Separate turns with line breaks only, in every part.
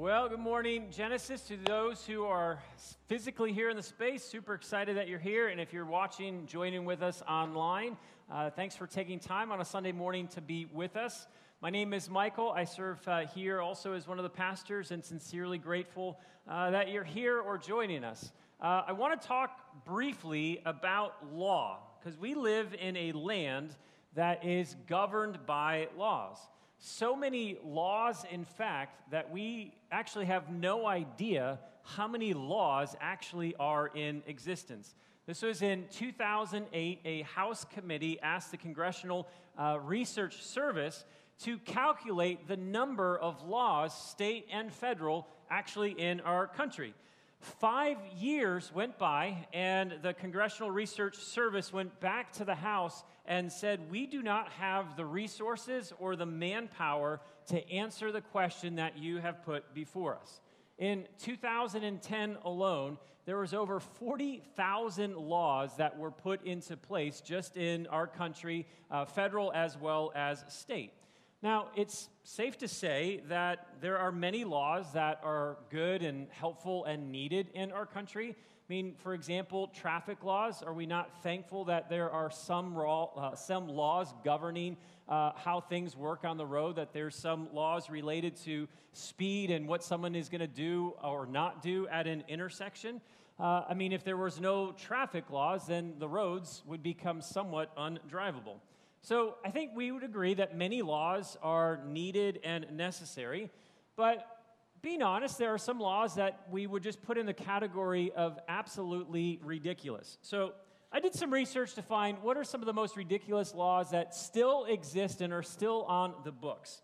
Well, good morning, Genesis, to those who are physically here in the space. Super excited that you're here. And if you're watching, joining with us online, uh, thanks for taking time on a Sunday morning to be with us. My name is Michael. I serve uh, here also as one of the pastors and sincerely grateful uh, that you're here or joining us. Uh, I want to talk briefly about law because we live in a land that is governed by laws so many laws, in fact, that we actually have no idea how many laws actually are in existence. This was in 2008. A House committee asked the Congressional uh, Research Service to calculate the number of laws, state and federal, actually in our country. Five years went by, and the Congressional Research Service went back to the House and said, We do not have the resources or the manpower to answer the question that you have put before us. In 2010 alone, there was over 40,000 laws that were put into place just in our country, uh, federal as well as state. Now, it's safe to say that there are many laws that are good and helpful and needed in our country. I mean, for example, traffic laws. Are we not thankful that there are some, raw, uh, some laws governing uh, how things work on the road? That there's some laws related to speed and what someone is going to do or not do at an intersection? Uh, I mean, if there was no traffic laws, then the roads would become somewhat undrivable. So I think we would agree that many laws are needed and necessary, but being honest, there are some laws that we would just put in the category of absolutely ridiculous. So I did some research to find what are some of the most ridiculous laws that still exist and are still on the books.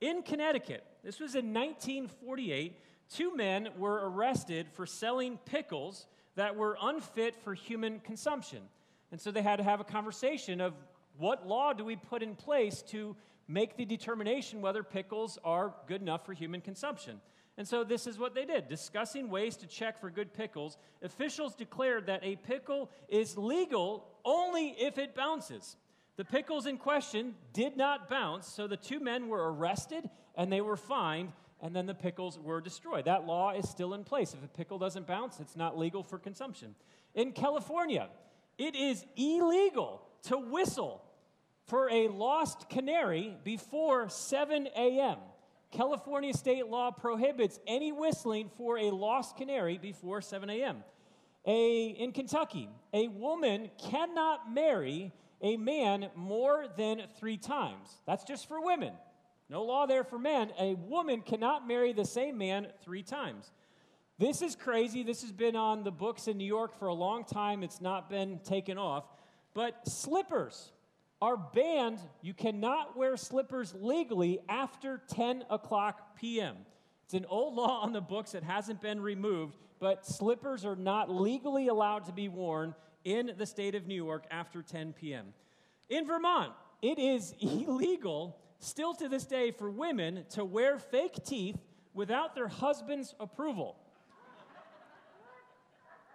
In Connecticut, this was in 1948, two men were arrested for selling pickles that were unfit for human consumption. And so they had to have a conversation of what law do we put in place to make the determination whether pickles are good enough for human consumption? And so this is what they did. Discussing ways to check for good pickles, officials declared that a pickle is legal only if it bounces. The pickles in question did not bounce, so the two men were arrested and they were fined, and then the pickles were destroyed. That law is still in place. If a pickle doesn't bounce, it's not legal for consumption. In California, it is illegal to whistle for a lost canary before 7 a.m. California state law prohibits any whistling for a lost canary before 7 a.m. A, in Kentucky, a woman cannot marry a man more than three times. That's just for women. No law there for men. A woman cannot marry the same man three times. This is crazy. This has been on the books in New York for a long time. It's not been taken off. But slippers are banned. You cannot wear slippers legally after 10 o'clock p.m. It's an old law on the books that hasn't been removed, but slippers are not legally allowed to be worn in the state of New York after 10 p.m. In Vermont, it is illegal still to this day for women to wear fake teeth without their husband's approval.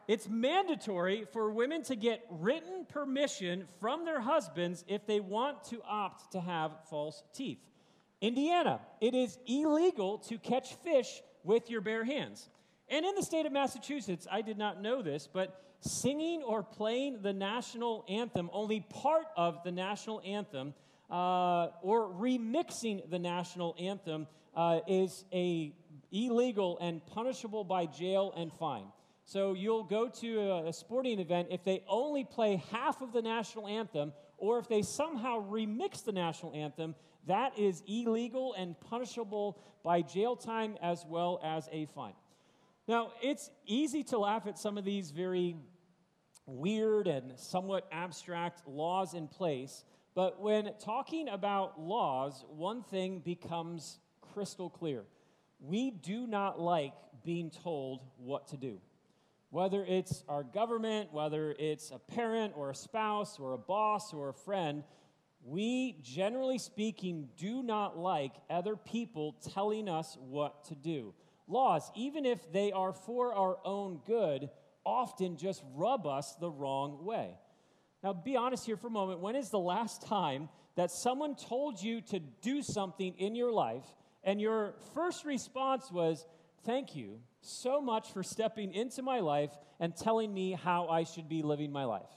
It's mandatory for women to get written permission from their husbands if they want to opt to have false teeth. Indiana, it is illegal to catch fish with your bare hands. And in the state of Massachusetts, I did not know this, but singing or playing the national anthem, only part of the national anthem, uh, or remixing the national anthem, uh, is a illegal and punishable by jail and fine. So you'll go to a, a sporting event if they only play half of the national anthem, or if they somehow remix the national anthem, that is illegal and punishable by jail time as well as a fine. Now, it's easy to laugh at some of these very weird and somewhat abstract laws in place, but when talking about laws, one thing becomes crystal clear. We do not like being told what to do. Whether it's our government, whether it's a parent or a spouse or a boss or a friend, we, generally speaking, do not like other people telling us what to do. Laws, even if they are for our own good, often just rub us the wrong way. Now, be honest here for a moment. When is the last time that someone told you to do something in your life and your first response was, thank you so much for stepping into my life and telling me how I should be living my life.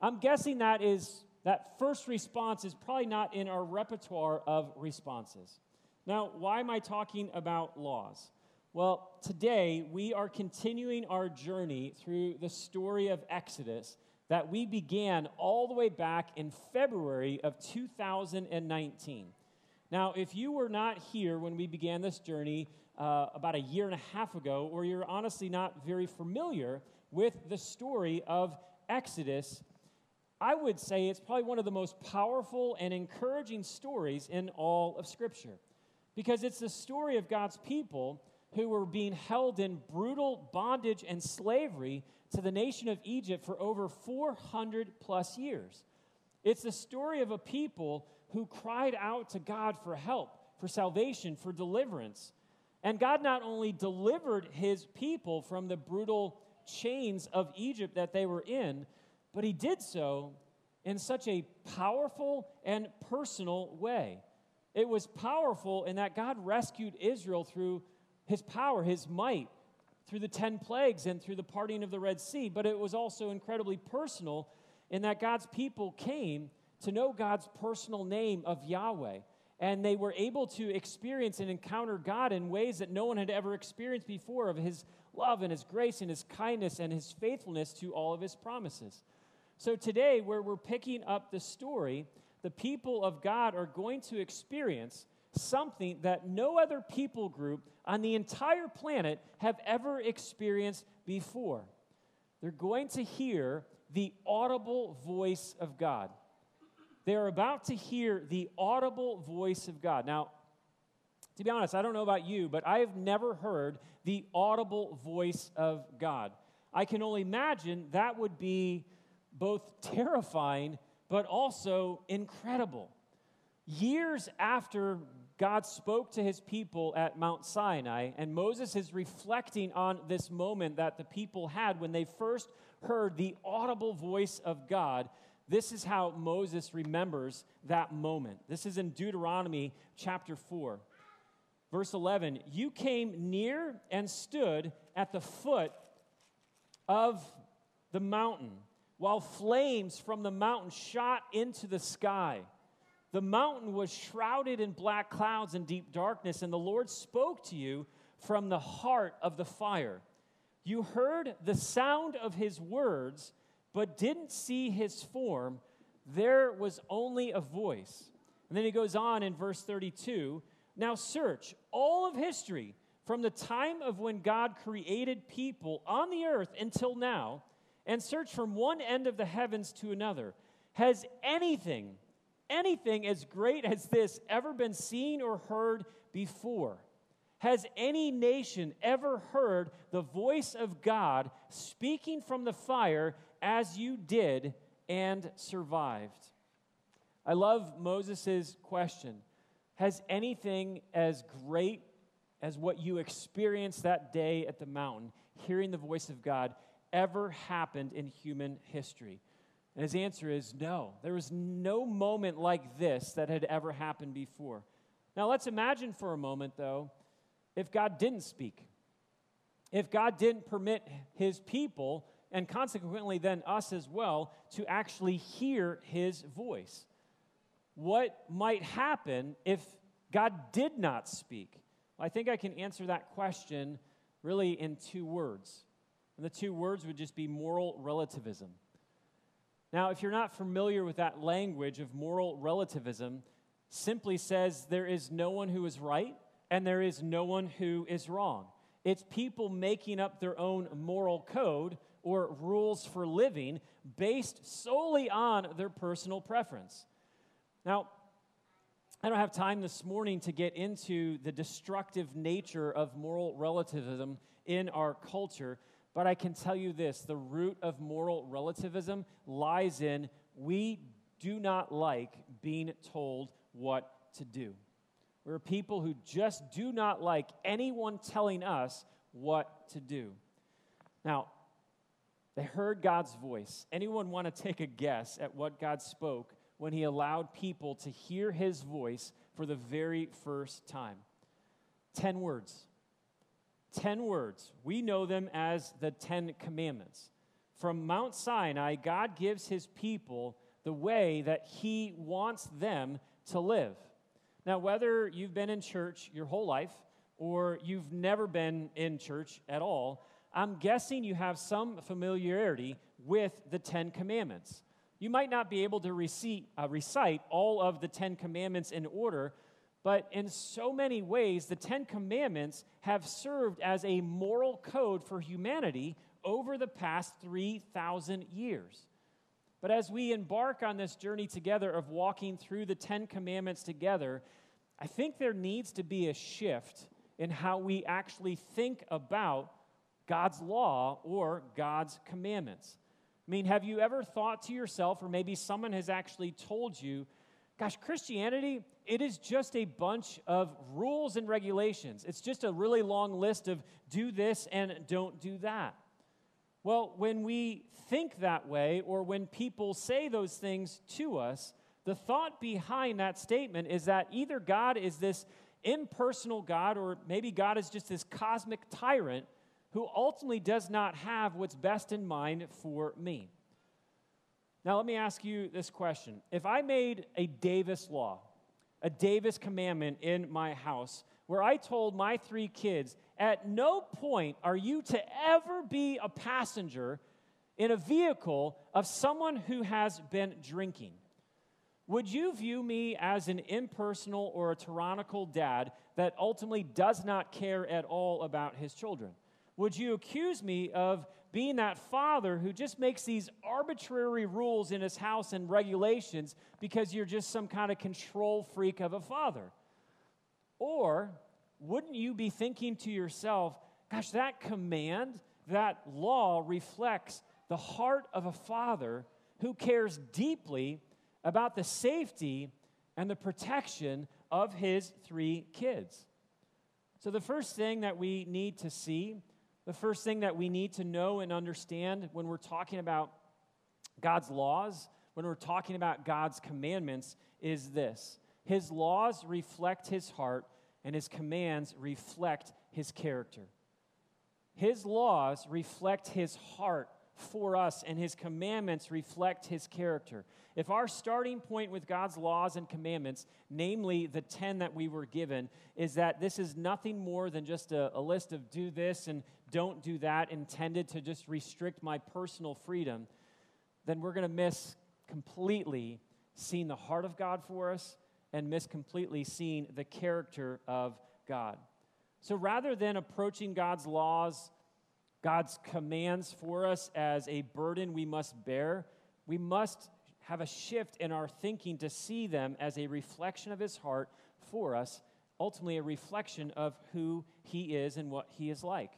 I'm guessing that is that first response is probably not in our repertoire of responses. Now, why am I talking about laws? Well, today we are continuing our journey through the story of Exodus that we began all the way back in February of 2019. Now, if you were not here when we began this journey uh, about a year and a half ago, or you're honestly not very familiar with the story of Exodus, I would say it's probably one of the most powerful and encouraging stories in all of Scripture because it's the story of God's people who were being held in brutal bondage and slavery to the nation of Egypt for over 400 plus years. It's the story of a people who cried out to God for help, for salvation, for deliverance. And God not only delivered his people from the brutal chains of Egypt that they were in, but he did so in such a powerful and personal way. It was powerful in that God rescued Israel through his power, his might, through the 10 plagues and through the parting of the Red Sea, but it was also incredibly personal in that God's people came to know God's personal name of Yahweh. And they were able to experience and encounter God in ways that no one had ever experienced before of his love and his grace and his kindness and his faithfulness to all of his promises. So today, where we're picking up the story, the people of God are going to experience something that no other people group on the entire planet have ever experienced before. They're going to hear the audible voice of God. They're about to hear the audible voice of God. Now, to be honest, I don't know about you, but I have never heard the audible voice of God. I can only imagine that would be both terrifying but also incredible. Years after God spoke to his people at Mount Sinai, and Moses is reflecting on this moment that the people had when they first heard the audible voice of God. This is how Moses remembers that moment. This is in Deuteronomy chapter 4. Verse 11 You came near and stood at the foot of the mountain while flames from the mountain shot into the sky. The mountain was shrouded in black clouds and deep darkness, and the Lord spoke to you from the heart of the fire. You heard the sound of his words, but didn't see his form. There was only a voice. And then he goes on in verse 32 Now search all of history from the time of when God created people on the earth until now and search from one end of the heavens to another. Has anything, anything as great as this ever been seen or heard before? Has any nation ever heard the voice of God speaking from the fire as you did and survived? I love Moses' question. Has anything as great as what you experienced that day at the mountain, hearing the voice of God, ever happened in human history? And his answer is no. There was no moment like this that had ever happened before. Now, let's imagine for a moment, though, if God didn't speak. If God didn't permit his people, and consequently then us as well, to actually hear his voice. What might happen if God did not speak? Well, I think I can answer that question really in two words. And the two words would just be moral relativism. Now, if you're not familiar with that language of moral relativism, simply says there is no one who is right and there is no one who is wrong. It's people making up their own moral code or rules for living based solely on their personal preference. Now, I don't have time this morning to get into the destructive nature of moral relativism in our culture, but I can tell you this the root of moral relativism lies in we do not like being told what to do. We're people who just do not like anyone telling us what to do. Now, they heard God's voice. Anyone want to take a guess at what God spoke when he allowed people to hear his voice for the very first time? 10 words. 10 words. We know them as the Ten Commandments. From Mount Sinai, God gives his people the way that he wants them to live. Now, whether you've been in church your whole life or you've never been in church at all, I'm guessing you have some familiarity with the Ten Commandments. You might not be able to recite, uh, recite all of the Ten Commandments in order, but in so many ways, the Ten Commandments have served as a moral code for humanity over the past 3,000 years. But as we embark on this journey together of walking through the Ten Commandments together, I think there needs to be a shift in how we actually think about God's law or God's commandments. I mean, have you ever thought to yourself, or maybe someone has actually told you, gosh, Christianity, it is just a bunch of rules and regulations. It's just a really long list of do this and don't do that. Well, when we think that way, or when people say those things to us, the thought behind that statement is that either God is this impersonal God, or maybe God is just this cosmic tyrant who ultimately does not have what's best in mind for me. Now, let me ask you this question. If I made a Davis law, a Davis commandment in my house, where I told my three kids, at no point are you to ever be a passenger in a vehicle of someone who has been drinking. Would you view me as an impersonal or a tyrannical dad that ultimately does not care at all about his children? Would you accuse me of being that father who just makes these arbitrary rules in his house and regulations because you're just some kind of control freak of a father? Or wouldn't you be thinking to yourself, gosh, that command, that law reflects the heart of a father who cares deeply about the safety and the protection of his three kids? So, the first thing that we need to see the first thing that we need to know and understand when we're talking about God's laws, when we're talking about God's commandments, is this His laws reflect His heart, and His commands reflect His character. His laws reflect His heart for us, and His commandments reflect His character. If our starting point with God's laws and commandments, namely the 10 that we were given, is that this is nothing more than just a, a list of do this and don't do that intended to just restrict my personal freedom, then we're going to miss completely seeing the heart of God for us and miss completely seeing the character of God. So rather than approaching God's laws, God's commands for us as a burden we must bear, we must have a shift in our thinking to see them as a reflection of His heart for us, ultimately, a reflection of who He is and what He is like.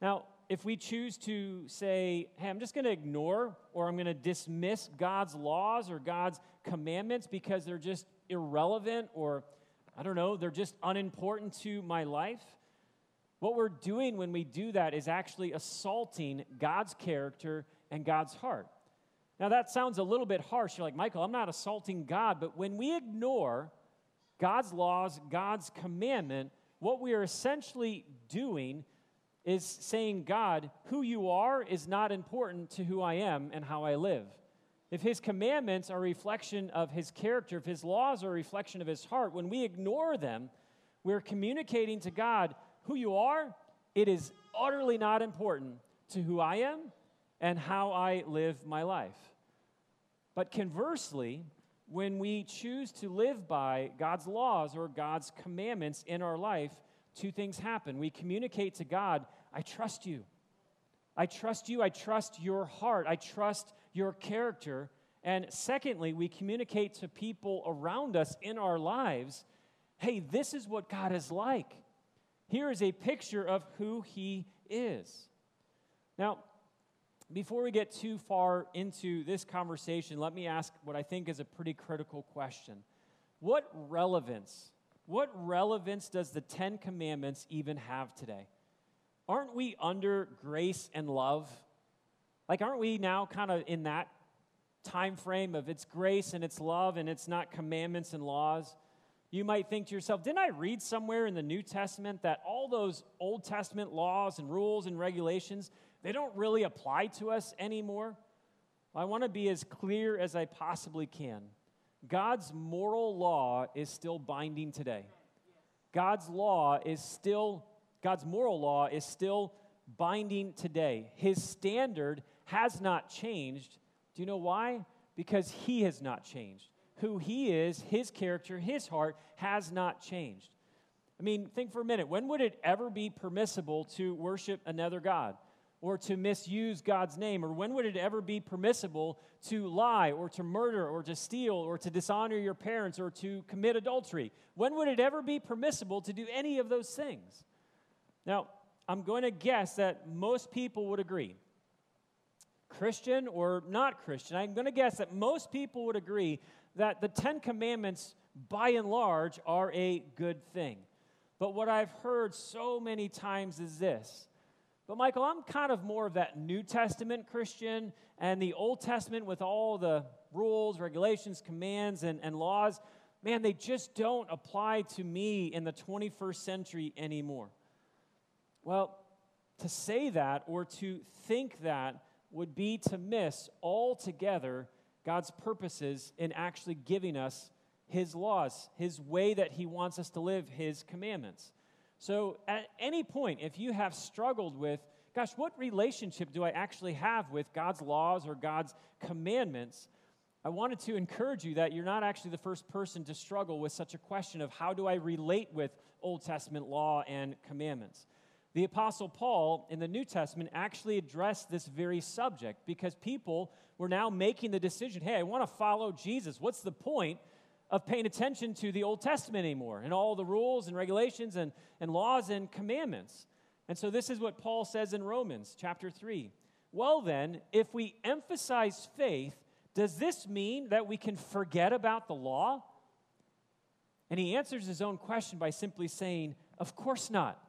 Now, if we choose to say, hey, I'm just going to ignore or I'm going to dismiss God's laws or God's commandments because they're just irrelevant or, I don't know, they're just unimportant to my life, what we're doing when we do that is actually assaulting God's character and God's heart. Now, that sounds a little bit harsh. You're like, Michael, I'm not assaulting God. But when we ignore God's laws, God's commandment, what we are essentially doing is saying, God, who you are is not important to who I am and how I live. If his commandments are a reflection of his character, if his laws are a reflection of his heart, when we ignore them, we're communicating to God who you are. It is utterly not important to who I am and how I live my life. But conversely, when we choose to live by God's laws or God's commandments in our life, two things happen. We communicate to God, I trust you. I trust you. I trust your heart. I trust your character. And secondly, we communicate to people around us in our lives hey, this is what God is like. Here is a picture of who He is. Now, before we get too far into this conversation, let me ask what I think is a pretty critical question. What relevance what relevance does the Ten Commandments even have today? Aren't we under grace and love? Like, aren't we now kind of in that time frame of it's grace and it's love and it's not commandments and laws? You might think to yourself, didn't I read somewhere in the New Testament that all those Old Testament laws and rules and regulations, they don't really apply to us anymore? Well, I want to be as clear as I possibly can. God's moral law is still binding today. God's law is still, God's moral law is still binding today. His standard has not changed. Do you know why? Because He has not changed. Who He is, His character, His heart has not changed. I mean, think for a minute. When would it ever be permissible to worship another God? Or to misuse God's name? Or when would it ever be permissible to lie or to murder or to steal or to dishonor your parents or to commit adultery? When would it ever be permissible to do any of those things? Now, I'm going to guess that most people would agree. Christian or not Christian, I'm going to guess that most people would agree that the Ten Commandments, by and large, are a good thing. But what I've heard so many times is this but, Michael, I'm kind of more of that New Testament Christian, and the Old Testament with all the rules, regulations, commands, and, and laws, man, they just don't apply to me in the 21st century anymore. Well, to say that or to think that would be to miss altogether God's purposes in actually giving us His laws, His way that He wants us to live, His commandments. So, at any point, if you have struggled with, gosh, what relationship do I actually have with God's laws or God's commandments? I wanted to encourage you that you're not actually the first person to struggle with such a question of how do I relate with Old Testament law and commandments. The Apostle Paul in the New Testament actually addressed this very subject because people were now making the decision hey, I want to follow Jesus. What's the point of paying attention to the Old Testament anymore and all the rules and regulations and, and laws and commandments. And so, this is what Paul says in Romans chapter 3. Well, then, if we emphasize faith, does this mean that we can forget about the law? And he answers his own question by simply saying, Of course not.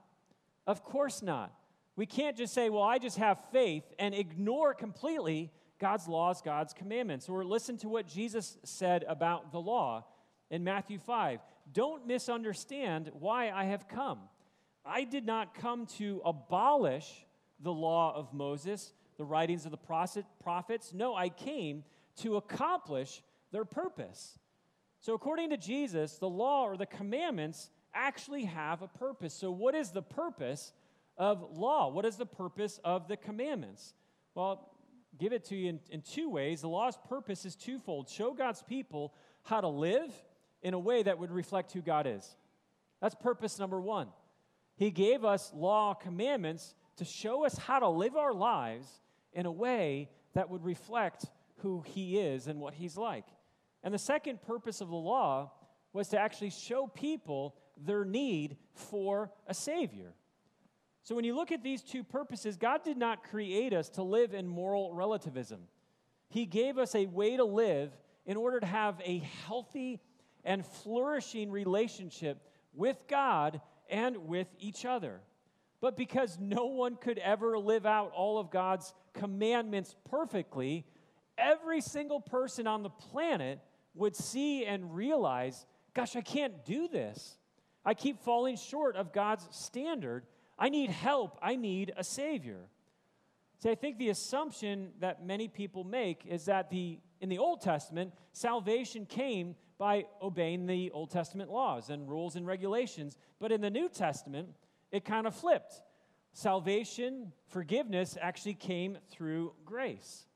Of course not. We can't just say, Well, I just have faith and ignore completely God's laws, God's commandments. Or listen to what Jesus said about the law in Matthew 5. Don't misunderstand why I have come. I did not come to abolish the law of Moses, the writings of the prophets. No, I came to accomplish their purpose. So, according to Jesus, the law or the commandments actually have a purpose. So, what is the purpose of law? What is the purpose of the commandments? Well, give it to you in, in two ways. The law's purpose is twofold show God's people how to live in a way that would reflect who God is. That's purpose number one. He gave us law commandments to show us how to live our lives in a way that would reflect who He is and what He's like. And the second purpose of the law was to actually show people their need for a Savior. So when you look at these two purposes, God did not create us to live in moral relativism. He gave us a way to live in order to have a healthy and flourishing relationship with God and with each other. But because no one could ever live out all of God's commandments perfectly, every single person on the planet would see and realize, gosh, I can't do this. I keep falling short of God's standard. I need help. I need a Savior. See, I think the assumption that many people make is that the, in the Old Testament, salvation came by obeying the Old Testament laws and rules and regulations. But in the New Testament, it kind of flipped. Salvation, forgiveness actually came through grace.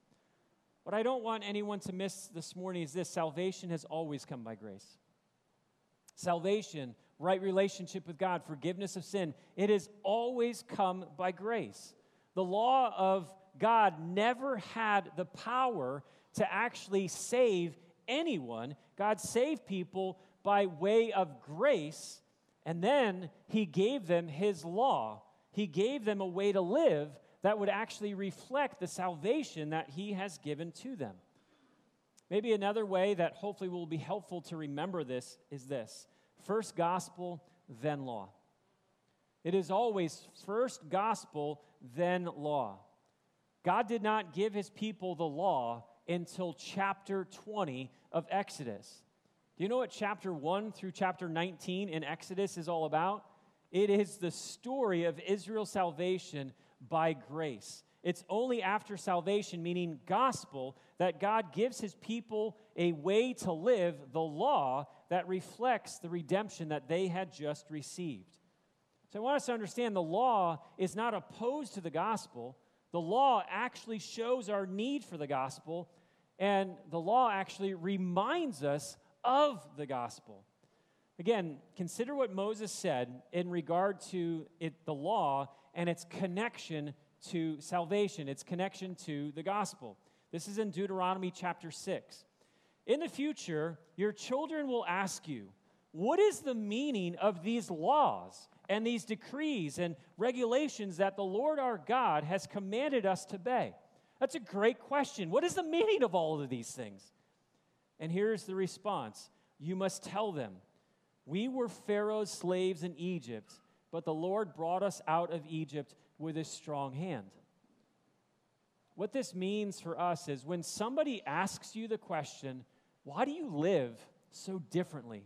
What I don't want anyone to miss this morning is this salvation has always come by grace. Salvation right relationship with God, forgiveness of sin, it has always come by grace. The law of God never had the power to actually save anyone. God saved people by way of grace, and then He gave them His law. He gave them a way to live that would actually reflect the salvation that He has given to them. Maybe another way that hopefully will be helpful to remember this is this First gospel, then law. It is always first gospel, then law. God did not give his people the law until chapter 20 of Exodus. Do you know what chapter 1 through chapter 19 in Exodus is all about? It is the story of Israel's salvation by grace. It's only after salvation, meaning gospel, that God gives his people a way to live the law that reflects the redemption that they had just received. So I want us to understand the law is not opposed to the gospel. The law actually shows our need for the gospel, and the law actually reminds us of the gospel. Again, consider what Moses said in regard to it, the law and its connection to salvation, its connection to the gospel. This is in Deuteronomy chapter 6. In the future, your children will ask you, What is the meaning of these laws and these decrees and regulations that the Lord our God has commanded us to obey? That's a great question. What is the meaning of all of these things? And here's the response You must tell them, We were Pharaoh's slaves in Egypt, but the Lord brought us out of Egypt with his strong hand. What this means for us is when somebody asks you the question, why do you live so differently?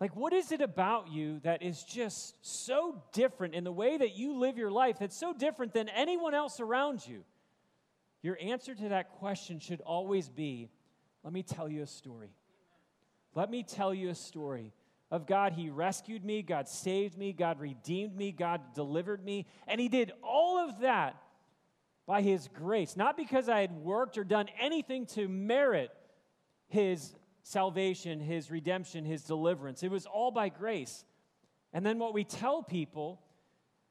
Like, what is it about you that is just so different in the way that you live your life that's so different than anyone else around you? Your answer to that question should always be let me tell you a story. Let me tell you a story of God. He rescued me, God saved me, God redeemed me, God delivered me. And He did all of that by His grace, not because I had worked or done anything to merit His salvation, His redemption, His deliverance. It was all by grace. And then what we tell people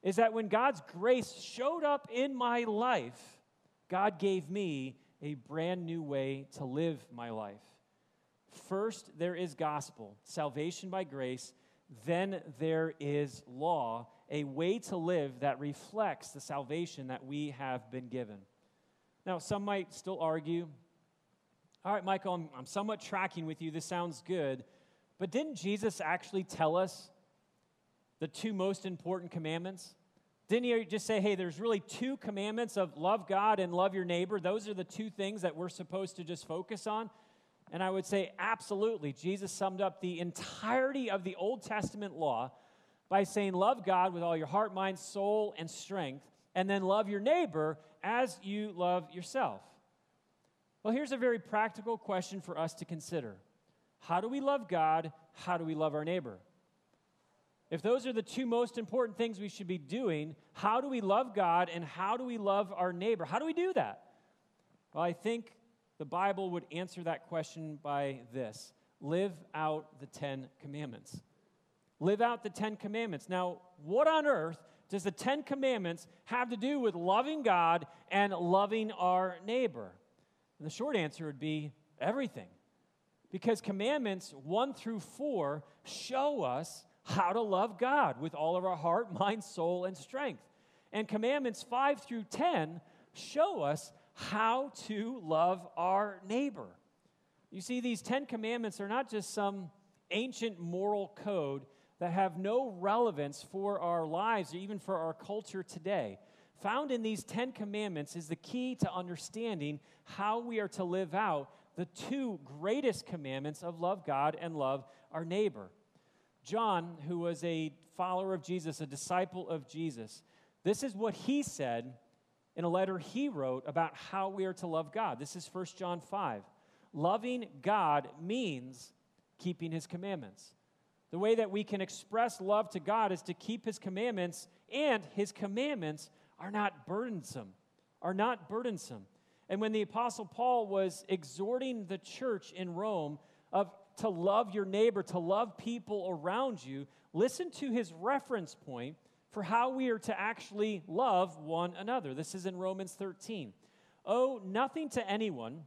is that when God's grace showed up in my life, God gave me a brand new way to live my life. First, there is gospel, salvation by grace. Then there is law, a way to live that reflects the salvation that we have been given. Now, some might still argue, all right, Michael, I'm, I'm somewhat tracking with you. This sounds good. But didn't Jesus actually tell us the two most important commandments? Didn't he just say, hey, there's really two commandments of love God and love your neighbor? Those are the two things that we're supposed to just focus on. And I would say, absolutely. Jesus summed up the entirety of the Old Testament law by saying, Love God with all your heart, mind, soul, and strength, and then love your neighbor as you love yourself. Well, here's a very practical question for us to consider How do we love God? How do we love our neighbor? If those are the two most important things we should be doing, how do we love God and how do we love our neighbor? How do we do that? Well, I think the Bible would answer that question by this live out the Ten Commandments. Live out the Ten Commandments. Now, what on earth does the Ten Commandments have to do with loving God and loving our neighbor? And the short answer would be everything. Because commandments 1 through 4 show us how to love God with all of our heart, mind, soul, and strength. And commandments 5 through 10 show us how to love our neighbor. You see, these Ten Commandments are not just some ancient moral code that have no relevance for our lives or even for our culture today. Found in these Ten Commandments is the key to understanding how we are to live out the two greatest commandments of love God and love our neighbor. John, who was a follower of Jesus, a disciple of Jesus, this is what he said in a letter he wrote about how we are to love God. This is 1 John 5. Loving God means keeping his commandments. The way that we can express love to God is to keep his commandments, and his commandments are not burdensome, are not burdensome. And when the apostle Paul was exhorting the church in Rome of to love your neighbor, to love people around you, listen to his reference point for how we are to actually love one another. This is in Romans 13. Owe nothing to anyone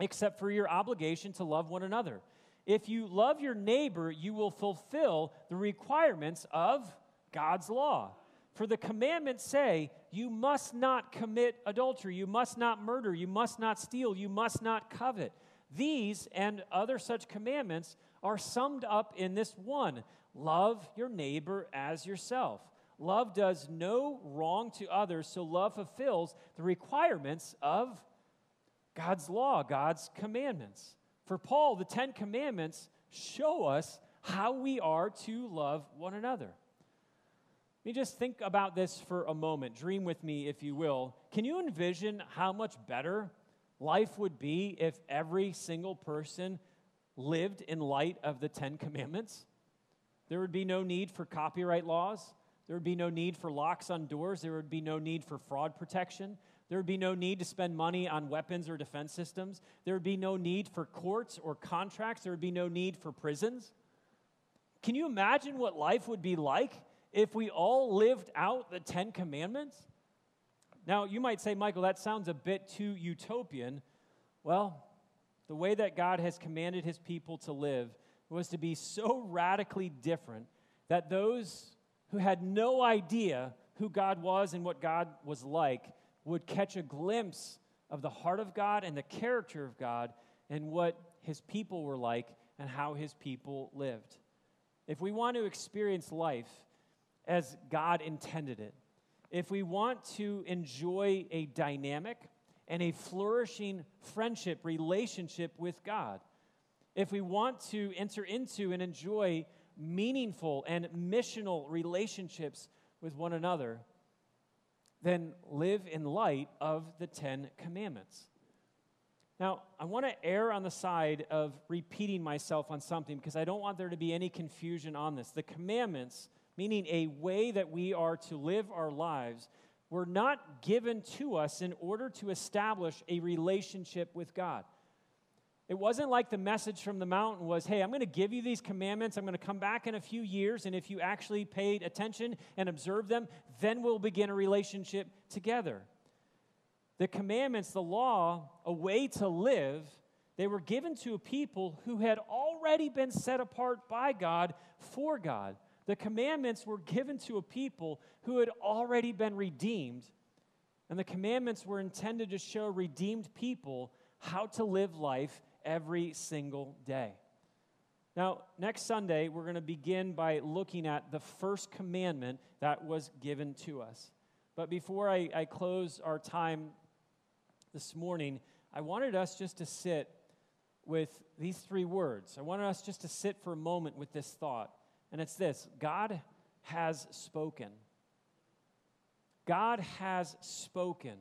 except for your obligation to love one another. If you love your neighbor, you will fulfill the requirements of God's law. For the commandments say, you must not commit adultery, you must not murder, you must not steal, you must not covet. These and other such commandments are summed up in this one love your neighbor as yourself. Love does no wrong to others, so love fulfills the requirements of God's law, God's commandments. For Paul, the Ten Commandments show us how we are to love one another. Let me just think about this for a moment. Dream with me, if you will. Can you envision how much better life would be if every single person lived in light of the Ten Commandments? There would be no need for copyright laws. There would be no need for locks on doors. There would be no need for fraud protection. There would be no need to spend money on weapons or defense systems. There would be no need for courts or contracts. There would be no need for prisons. Can you imagine what life would be like if we all lived out the Ten Commandments? Now, you might say, Michael, that sounds a bit too utopian. Well, the way that God has commanded his people to live was to be so radically different that those who had no idea who God was and what God was like would catch a glimpse of the heart of God and the character of God and what his people were like and how his people lived. If we want to experience life as God intended it, if we want to enjoy a dynamic and a flourishing friendship, relationship with God, if we want to enter into and enjoy meaningful and missional relationships with one another, then live in light of the Ten Commandments. Now, I want to err on the side of repeating myself on something because I don't want there to be any confusion on this. The commandments, meaning a way that we are to live our lives, were not given to us in order to establish a relationship with God. It wasn't like the message from the mountain was, hey, I'm going to give you these commandments. I'm going to come back in a few years, and if you actually paid attention and observed them, then we'll begin a relationship together. The commandments, the law, a way to live, they were given to a people who had already been set apart by God for God. The commandments were given to a people who had already been redeemed, and the commandments were intended to show redeemed people how to live life every single day. Now, next Sunday, we're going to begin by looking at the first commandment that was given to us. But before I, I close our time this morning, I wanted us just to sit with these three words. I wanted us just to sit for a moment with this thought. And it's this God has spoken. God has spoken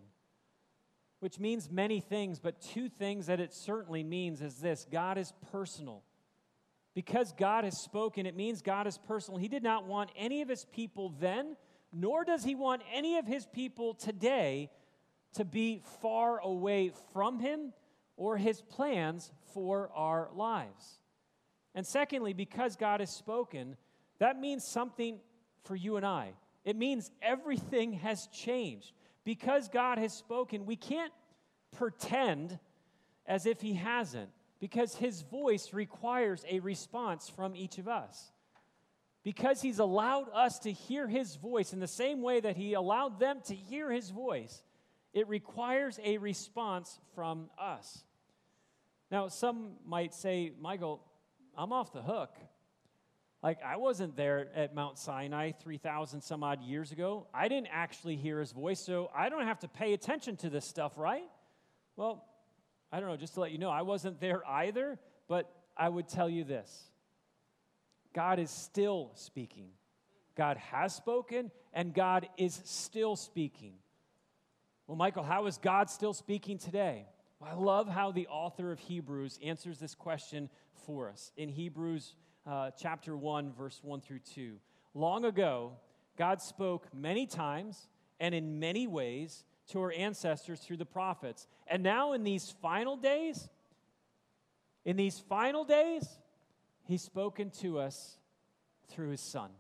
which means many things, but two things that it certainly means is this God is personal. Because God has spoken, it means God is personal. He did not want any of his people then, nor does he want any of his people today to be far away from him or his plans for our lives. And secondly, because God has spoken, that means something for you and I. It means everything has changed because God has spoken, we can't pretend as if He hasn't, because His voice requires a response from each of us. Because He's allowed us to hear His voice in the same way that He allowed them to hear His voice, it requires a response from us. Now, some might say, Michael, I'm off the hook. Like, I wasn't there at Mount Sinai 3,000 some odd years ago. I didn't actually hear his voice, so I don't have to pay attention to this stuff, right? Well, I don't know, just to let you know, I wasn't there either, but I would tell you this God is still speaking. God has spoken, and God is still speaking. Well, Michael, how is God still speaking today? Well, I love how the author of Hebrews answers this question for us. In Hebrews uh, chapter 1, verse 1 through 2. Long ago, God spoke many times and in many ways to our ancestors through the prophets. And now, in these final days, in these final days, He's spoken to us through His Son.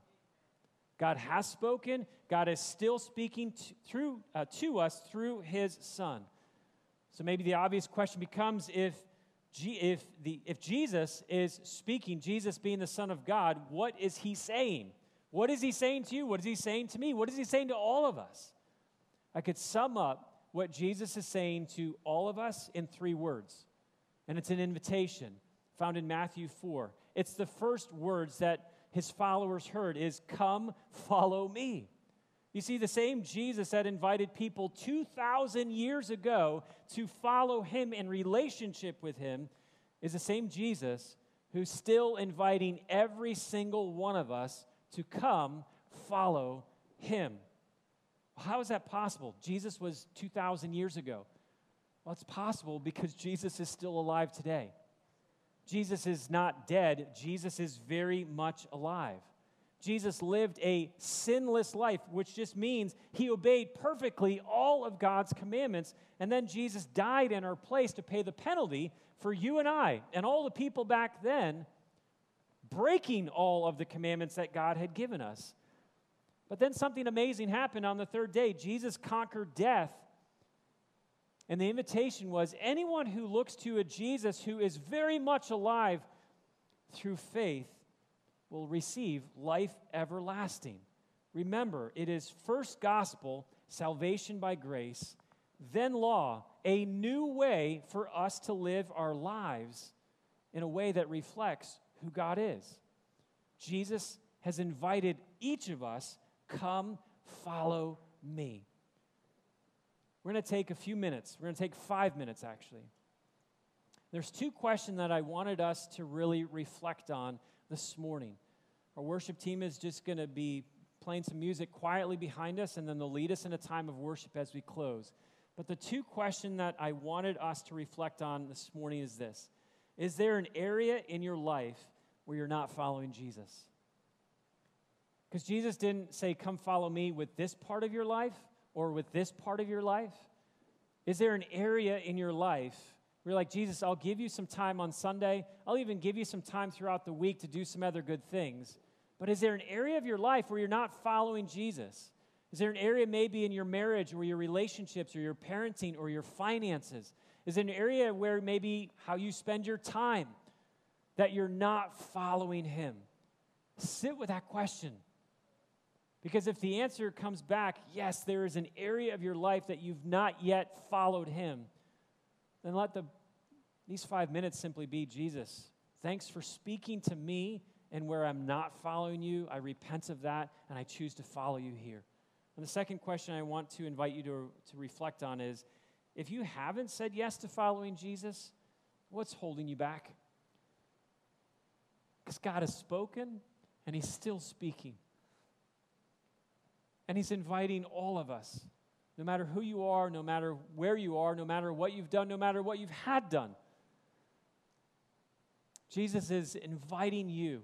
God has spoken, God is still speaking to, through, uh, to us through His Son. So maybe the obvious question becomes if if, the, if Jesus is speaking, Jesus being the Son of God, what is he saying? What is he saying to you? What is he saying to me? What is he saying to all of us? I could sum up what Jesus is saying to all of us in three words. And it's an invitation found in Matthew 4. It's the first words that his followers heard is come follow me. You see, the same Jesus that invited people 2,000 years ago to follow him in relationship with him is the same Jesus who's still inviting every single one of us to come follow him. How is that possible? Jesus was 2,000 years ago. Well, it's possible because Jesus is still alive today. Jesus is not dead, Jesus is very much alive. Jesus lived a sinless life, which just means he obeyed perfectly all of God's commandments. And then Jesus died in our place to pay the penalty for you and I and all the people back then breaking all of the commandments that God had given us. But then something amazing happened on the third day. Jesus conquered death. And the invitation was anyone who looks to a Jesus who is very much alive through faith will receive life everlasting. Remember, it is first gospel, salvation by grace, then law, a new way for us to live our lives in a way that reflects who God is. Jesus has invited each of us Come, follow me. We're going to take a few minutes. We're going to take five minutes, actually. There's two questions that I wanted us to really reflect on this morning. Our worship team is just going to be playing some music quietly behind us, and then they'll lead us in a time of worship as we close. But the two questions that I wanted us to reflect on this morning is this Is there an area in your life where you're not following Jesus? Because Jesus didn't say, Come follow me with this part of your life or with this part of your life. Is there an area in your life you're like, Jesus, I'll give you some time on Sunday. I'll even give you some time throughout the week to do some other good things. But is there an area of your life where you're not following Jesus? Is there an area maybe in your marriage or your relationships or your parenting or your finances? Is there an area where maybe how you spend your time that you're not following Him? Sit with that question. Because if the answer comes back, yes, there is an area of your life that you've not yet followed him, then let the, these five minutes simply be Jesus. Thanks for speaking to me, and where I'm not following you, I repent of that, and I choose to follow you here. And the second question I want to invite you to, to reflect on is if you haven't said yes to following Jesus, what's holding you back? Because God has spoken, and He's still speaking. And He's inviting all of us, no matter who you are, no matter where you are, no matter what you've done, no matter what you've had done. Jesus is inviting you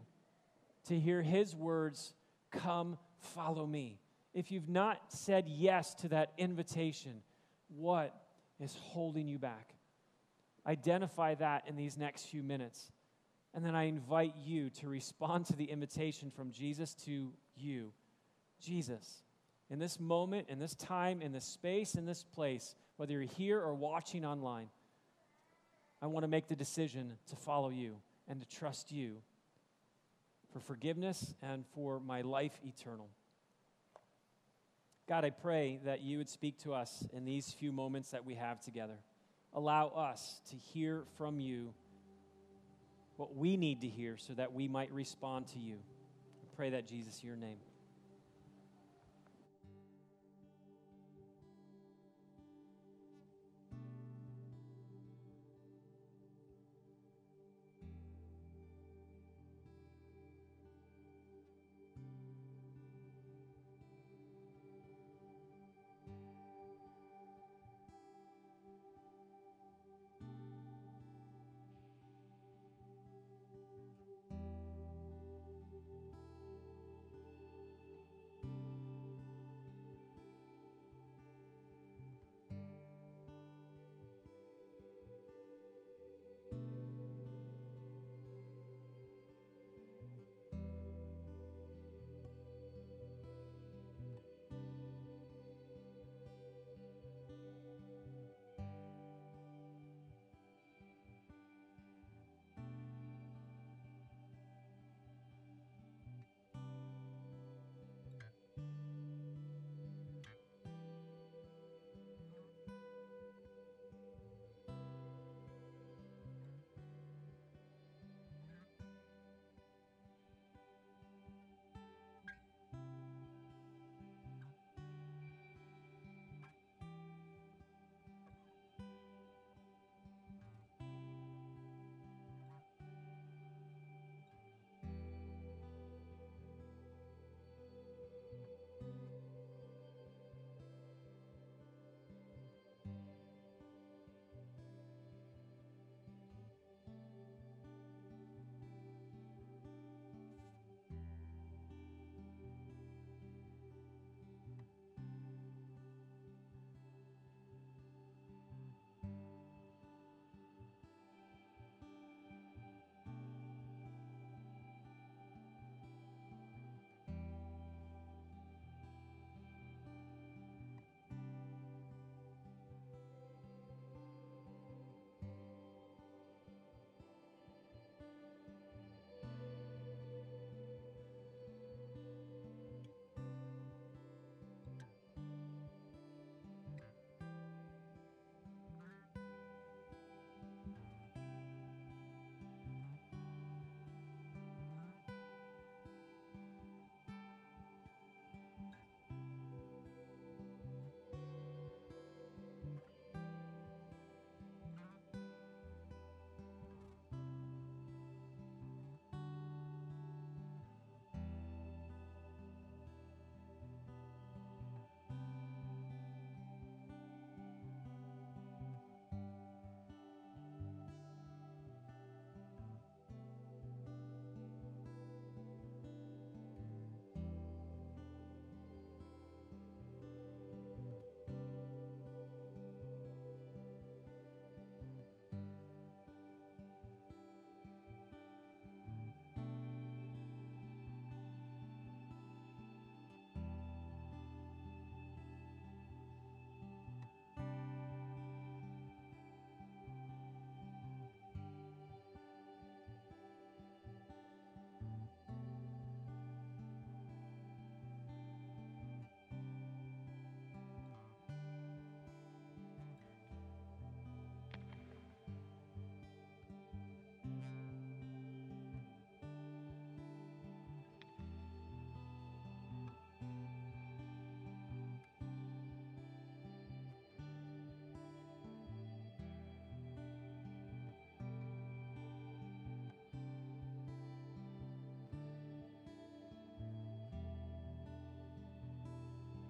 to hear His words come, follow me. If you've not said yes to that invitation, what is holding you back? Identify that in these next few minutes. And then I invite you to respond to the invitation from Jesus to you. Jesus, in this moment, in this time, in this space, in this place, whether you're here or watching online, I want to make the decision to follow you and to trust you for forgiveness and for my life eternal. God, I pray that you would speak to us in these few moments that we have together. Allow us to hear from you what we need to hear so that we might respond to you. I pray that, Jesus, your name.